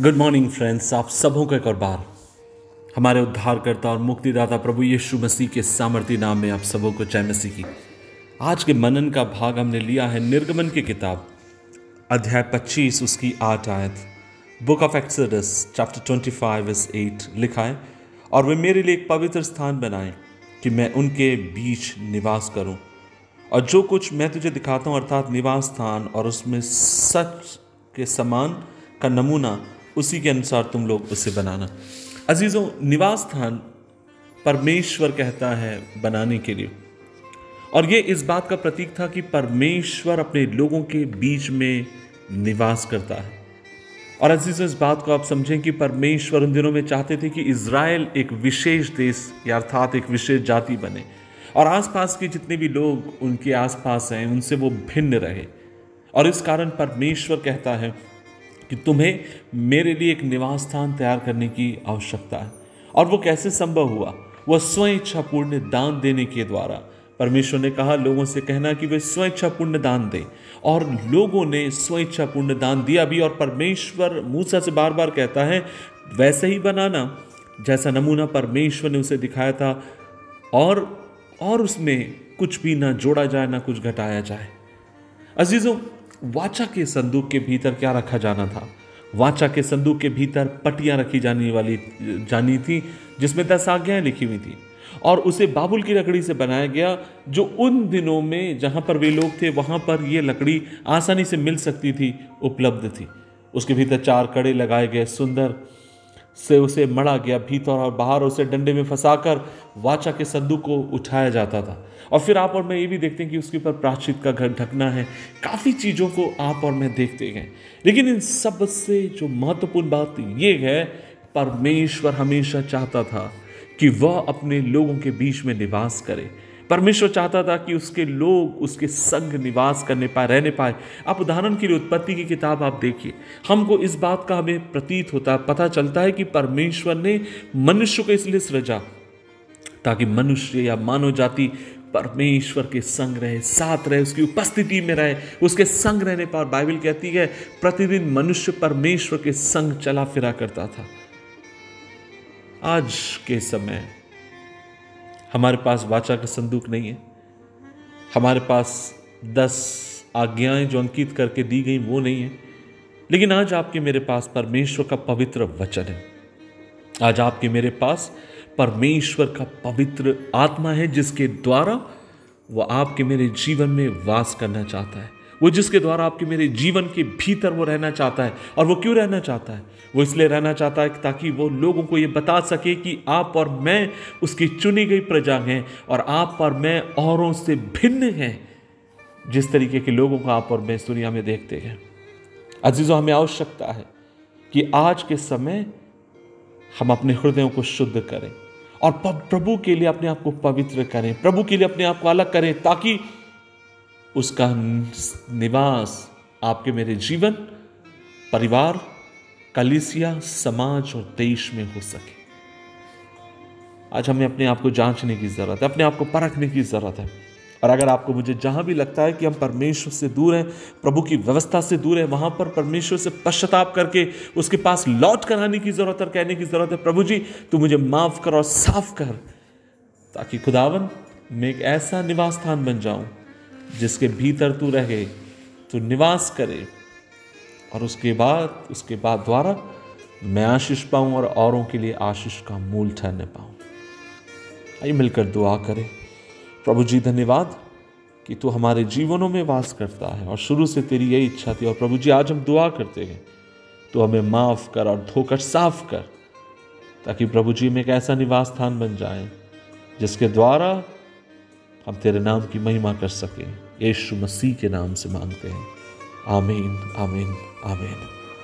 Good morning friends आप सबों को एक और बार हमारे उद्धारकर्ता और मुक्तिदाता प्रभु यीशु मसीह के सामर्थ्य नाम में आप सबों को जय मसीह की। आज के मनन का भाग हमने लिया है निर्गमन की किताब, अध्याय 25 उसकी आठ आयत। बुक ऑफ़ एक्सडस चैप्टर 25 इस 8 लिखा है, और वे मेरे लिए एक पवित्र स्थान बनाएँ कि मैं उनके बीच निवास करूँ। और जो कुछ मैं तुझे दिखाता हूँ, अर्थात निवास स्थान और उसमें सच के समान का नमूना उसी के अनुसार तुम लोग उसे बनाना। अजीज़ों, निवास स्थान परमेश्वर कहता है बनाने के लिए। और ये इस बात का प्रतीक था कि परमेश्वर अपने लोगों के बीच में निवास करता है। और अजीज़ों, इस बात को आप समझें कि परमेश्वर उन दिनों में चाहते थे कि इज़राइल एक विशेष देश, या अर्थात एक विशेष जाति बने। और आसपास के जितने भी लोग उनके आसपास हैं, उनसे वो भिन्न रहे। और इस कारण परमेश्वर कहता है कि तुम्हें मेरे लिए एक निवास स्थान तैयार करने की आवश्यकता है। और वो कैसे संभव हुआ? वह स्वइच्छापूर्ण दान देने के द्वारा। परमेश्वर ने कहा, लोगों से कहना कि वे स्वइच्छापूर्ण दान दें। और लोगों ने स्वइच्छापूर्ण दान दिया भी। और परमेश्वर मूसा से बार बार कहता है, वैसे ही बनाना। जैसा नमूना परमेश्वर ने उसे दिखाया था। और और उसमें कुछ भी ना जोड़ा जाए, ना कुछ घटाया जाए। अजीजों वाचा के संदूक के भीतर क्या रखा जाना था? वाचा के संदूक के भीतर पटियाँ रखी जाने वाली, जानी थी, जिसमें दस आज्ञाएँ लिखी हुई थी। और उसे बाबुल की लकड़ी से बनाया गया, जो उन दिनों में जहाँ पर वे लोग थे, वहाँ पर यह लकड़ी आसानी से मिल सकती थी, उपलब्ध थी। उसके भीतर चार कड़े लगाए गए, सुंदर से उसे मड़ा गया भीतर और बाहर, उसे डंडे में फंसाकर वाचा के संदूक को उठाया जाता था। और फिर आप और मैं ये भी देखते हैं कि उसके ऊपर प्राचित का घर ढकना है। काफ़ी चीज़ों को आप और मैं देखते हैं। लेकिन इन सबसे जो महत्वपूर्ण बात ये है, परमेश्वर हमेशा चाहता था कि वह अपने लोगों के बीच में निवास करे। परमेश्वर चाहता था कि उसके लोग, उसके संग निवास करने पाए, रहने पाए। आप उदाहरण के लिए उत्पत्ति की किताब आप देखिए। हमको इस बात का हमें प्रतीत होता है, पता चलता है कि परमेश्वर ने मनुष्य को इसलिए सृजा, ताकि मनुष्य या मानव जाति परमेश्वर के संग रहे, साथ रहे, उसकी उपस्थिति में रहे, उसके संग रहने पर बाइबल कहती है, प्रतिदिन मनुष्य परमेश्वर के संग चला फिरा करता था। आज के समय हमारे पास वाचा का संदूक नहीं है। हमारे पास दस आज्ञाएँ जो अंकित करके दी गई, वो नहीं है। लेकिन आज आपके मेरे पास परमेश्वर का पवित्र वचन है। आज आपके मेरे पास परमेश्वर का पवित्र आत्मा है, जिसके द्वारा वह आपके मेरे जीवन में वास करना चाहता है। वो जिसके द्वारा आपके मेरे जीवन के भीतर वो रहना चाहता है। और वो क्यों रहना चाहता है? वो इसलिए रहना चाहता है ताकि वो लोगों को ये बता सके कि आप और मैं उसकी चुनी गई प्रजा हैं और आप और मैं औरों से भिन्न हैं। जिस तरीके के लोगों को आप और मैं इस दुनिया में देखते हैं। अजीज़ों, हमें आवश्यकता है कि आज के समय हम अपने हृदयों को शुद्ध करें और प्रभु के लिए अपने आप को पवित्र करें, प्रभु के लिए अपने आप को अलग करें ताकि उसका निवास आपके मेरे जीवन, परिवार, कलिसिया, समाज और देश में हो सके। आज हमें अपने आप को जांचने की ज़रूरत है, अपने आप को परखने की ज़रूरत है। और अगर आपको मुझे जहाँ भी लगता है कि हम परमेश्वर से दूर हैं, प्रभु की व्यवस्था से दूर है, वहाँ पर परमेश्वर से पश्चाताप करके उसके पास लौट कर आने की ज़रूरत है कहने की ज़रूरत है, प्रभु जी, तू मुझे माफ़ कर और साफ़ कर, ताकि खुदावन मैं एक ऐसा निवास स्थान बन जाऊँ जिसके भीतर तू रहे, तू निवास करे। और उसके बाद उसके बाद द्वारा मैं आशीष पाऊँ और औरों के लिए आशीष का मूल ठहरने पाऊँ। आइए मिलकर दुआ करें। प्रभु जी, धन्यवाद कि तू हमारे जीवनों में वास करता है और शुरू से तेरी यही इच्छा थी। और प्रभु जी, आज हम दुआ करते हैं तो हमें माफ़ कर और धोकर साफ़ कर, ताकि प्रभु जी में एक ऐसा निवास स्थान बन जाए, जिसके द्वारा हम तेरे नाम की महिमा कर सकें। यीशु मसीह के नाम से मांगते हैं। आमीन आमीन आमीन।